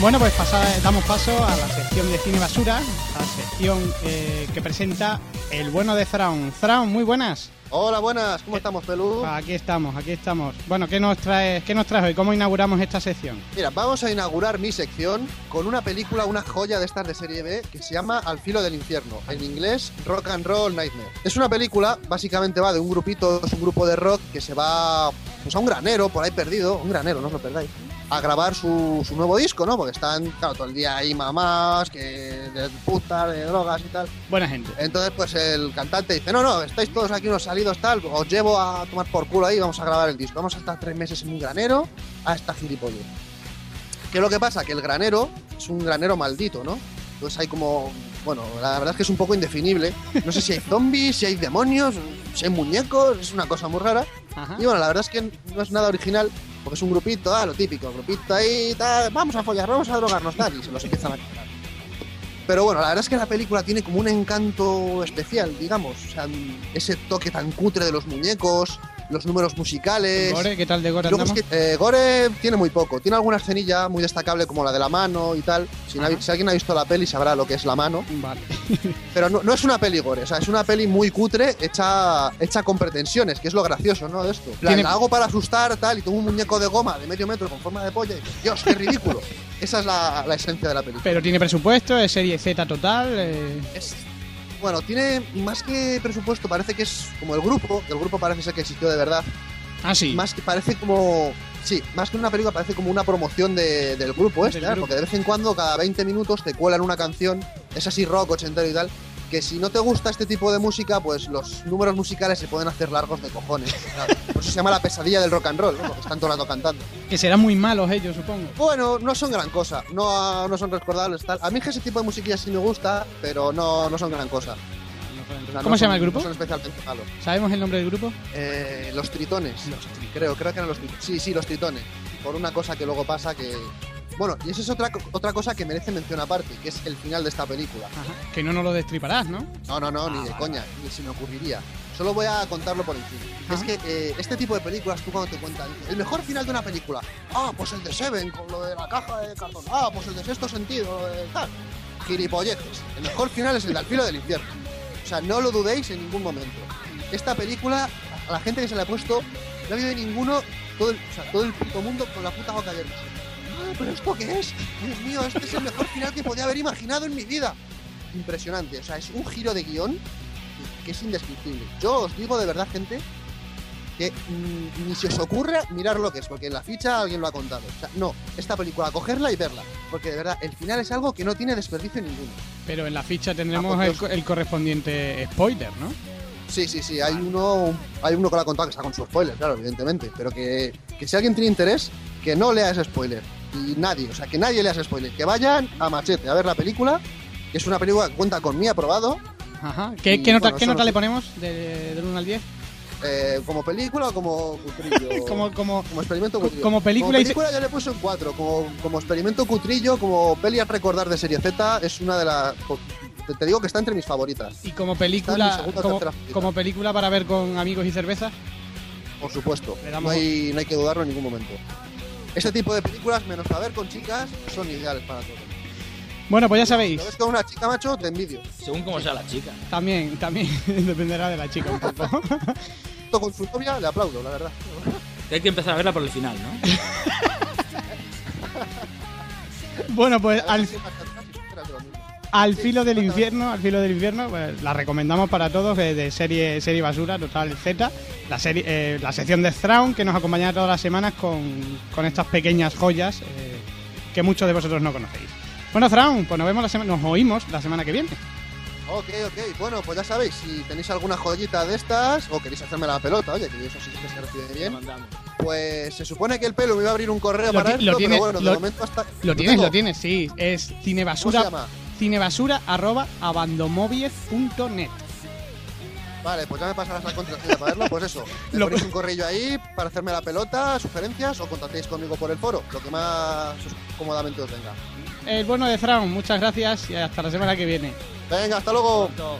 Bueno, pues pasa- damos paso a la sección de Cine Basura, la sección eh, que presenta el bueno de Thrawn. Thrawn, muy buenas. Hola, buenas, ¿cómo estamos, Pelú? Aquí estamos, aquí estamos. Bueno, ¿qué nos traes, qué nos traes hoy? ¿Cómo inauguramos esta sección? Mira, vamos a inaugurar mi sección con una película, una joya de estas de serie B que se llama Al filo del infierno, en inglés Rock and Roll Nightmare. Es una película, básicamente va de un grupito, es un grupo de rock que se va pues, a un granero, por ahí perdido, un granero, no os lo perdáis, a grabar su, su nuevo disco, ¿no? Porque están, claro, todo el día ahí mamás, que de putas, de drogas y tal. Buena gente. Entonces, pues el cantante dice, no, no, estáis todos aquí unos salidos tal, os llevo a tomar por culo ahí vamos a grabar el disco. Vamos a estar tres meses en un granero a esta gilipollez. ¿Qué es lo que pasa? Que el granero es un granero maldito, ¿no? Entonces hay como, bueno, la verdad es que es un poco indefinible. No sé si hay zombies, si hay demonios, si hay muñecos, es una cosa muy rara. Ajá. Y bueno, la verdad es que no es nada original, porque es un grupito, ah, lo típico, grupito ahí, tal, vamos a follar, vamos a drogarnos, tal, y se los empiezan a quitar. Pero bueno, la verdad es que la película tiene como un encanto especial, digamos. O sea, ese toque tan cutre de los muñecos, los números musicales. Gore, ¿qué tal de Gore es andamos? que, eh, Gore tiene muy poco. Tiene alguna escenilla muy destacable como la de la mano y tal. Si, alguien ha visto la peli sabrá lo que es la mano. Vale. Pero no, no es una peli Gore, o sea, es una peli muy cutre hecha, hecha con pretensiones, que es lo gracioso, ¿no? De esto. La hago para asustar, tal, y tengo un muñeco de goma de medio metro con forma de polla y Dios, qué ridículo. Esa es la, la esencia de la película. Pero tiene presupuesto, es serie Z total. eh, Es, bueno, tiene más que presupuesto, parece que es como el grupo, que el grupo parece ser que existió de verdad. Ah, sí. Más que parece como. Sí, más que una película, parece como una promoción de- del grupo este, grupo. porque de vez en cuando, cada 20 minutos, te cuelan una canción, es así rock, ochentero y tal, que si no te gusta este tipo de música, pues los números musicales se pueden hacer largos de cojones. ¿sabes? Por eso se llama la pesadilla del rock and roll, ¿no? porque están todo el rato cantando. Que serán muy malos ellos, supongo. Bueno, no son gran cosa, no, no son recordables tal. A mí que ese tipo de musiquilla sí me gusta, pero no, no son gran cosa. O sea, ¿Cómo no se llama el grupo? No son especialmente malos. ¿Sabemos el nombre del grupo? Eh, los tritones. Creo, creo que eran los tritones. Sí, sí, los tritones. Por una cosa que luego pasa que. Bueno, y eso es otra, otra cosa que merece mención aparte, que es el final de esta película. Ajá. Que no nos lo destriparás, ¿no? No, no, no, Ah, ni de vale, coña, ni se me ocurriría. Solo voy a contarlo por encima. Ajá. Es que eh, este tipo de películas, tú cuando te cuentan, el mejor final de una película, ah, pues el de Seven, con lo de la caja de cartón, ah, pues el de sexto sentido, lo de tal. Gilipolleces. El mejor final es el de Al filo del infierno. O sea, no lo dudéis en ningún momento. Esta película, a la gente que se la ha puesto, no ha habido ninguno, todo el, o sea, todo el puto mundo con la puta boca abierta. Ah, pero ¿esto qué es? Dios mío, este es el mejor final que podía haber imaginado en mi vida. Impresionante, o sea, es un giro de guion que es indescriptible. Yo os digo de verdad, gente, que mm, ni se os ocurra mirar lo que es, porque en la ficha alguien lo ha contado. O sea, no, esta película, cogerla y verla, porque de verdad, el final es algo que no tiene desperdicio ninguno. Pero en la ficha tendremos Ah, el, co- el correspondiente spoiler, ¿no? Sí, sí, sí, hay uno, hay uno que lo ha contado que está con su spoiler, claro, evidentemente, pero que, que si alguien tiene interés, que no lea ese spoiler. Y nadie, o sea, que nadie lea ese spoiler. Que vayan a Machete a ver la película, que es una película que cuenta con mi aprobado, Ajá. ¿Qué, Y, qué nota, bueno, qué nota no le ponemos de- del 1 al 10? eh, como película o como cutrillo. Como, como, como experimento cutrillo. como película Como y- película ya le puse un 4. Como, como experimento cutrillo, como peli a recordar de serie Z, es una de las. Te, digo que está entre mis favoritas. y como película como, como película para ver con amigos y cerveza. Por supuesto. Le No hay, no hay que dudarlo en ningún momento. Este tipo de películas, menos para ver con chicas, son ideales para todos. Bueno, pues ya Si sabéis, lo ves con una chica, macho, te envidio. Según cómo sea la chica. también, también dependerá de la chica un poco. Esto con su novia le aplaudo, la verdad. Hay que empezar a verla por el final, ¿no? bueno, pues al, al filo del infierno, al filo del infierno, pues, la recomendamos para todos de, de serie serie basura, total Z, la serie, eh, la sección de Thrawn que nos acompaña todas las semanas con, con estas pequeñas joyas eh, que muchos de vosotros no conocéis. Bueno, Thrawn, pues nos vemos la semana, nos oímos la semana que viene. Ok, ok. Bueno, pues ya sabéis, si tenéis alguna joyita de estas o queréis hacerme la pelota, oye, que eso sí que se recibe bien, pues se supone que el pelo me iba a abrir un correo Lo para ti- lo esto, tiene- pero bueno, de lo- momento hasta... Lo tienes, tengo. lo tienes, sí. Es ¿Cómo se cinebasura, llama? abandomovies.net. Vale, pues ya me pasarás la contraseña para verlo, pues eso. Me ponéis un correo ahí para hacerme la pelota, sugerencias o contactéis conmigo por el foro, lo que más cómodamente os venga. El bueno de Thrawn, muchas gracias y hasta la semana que viene. Venga, hasta luego. Pronto.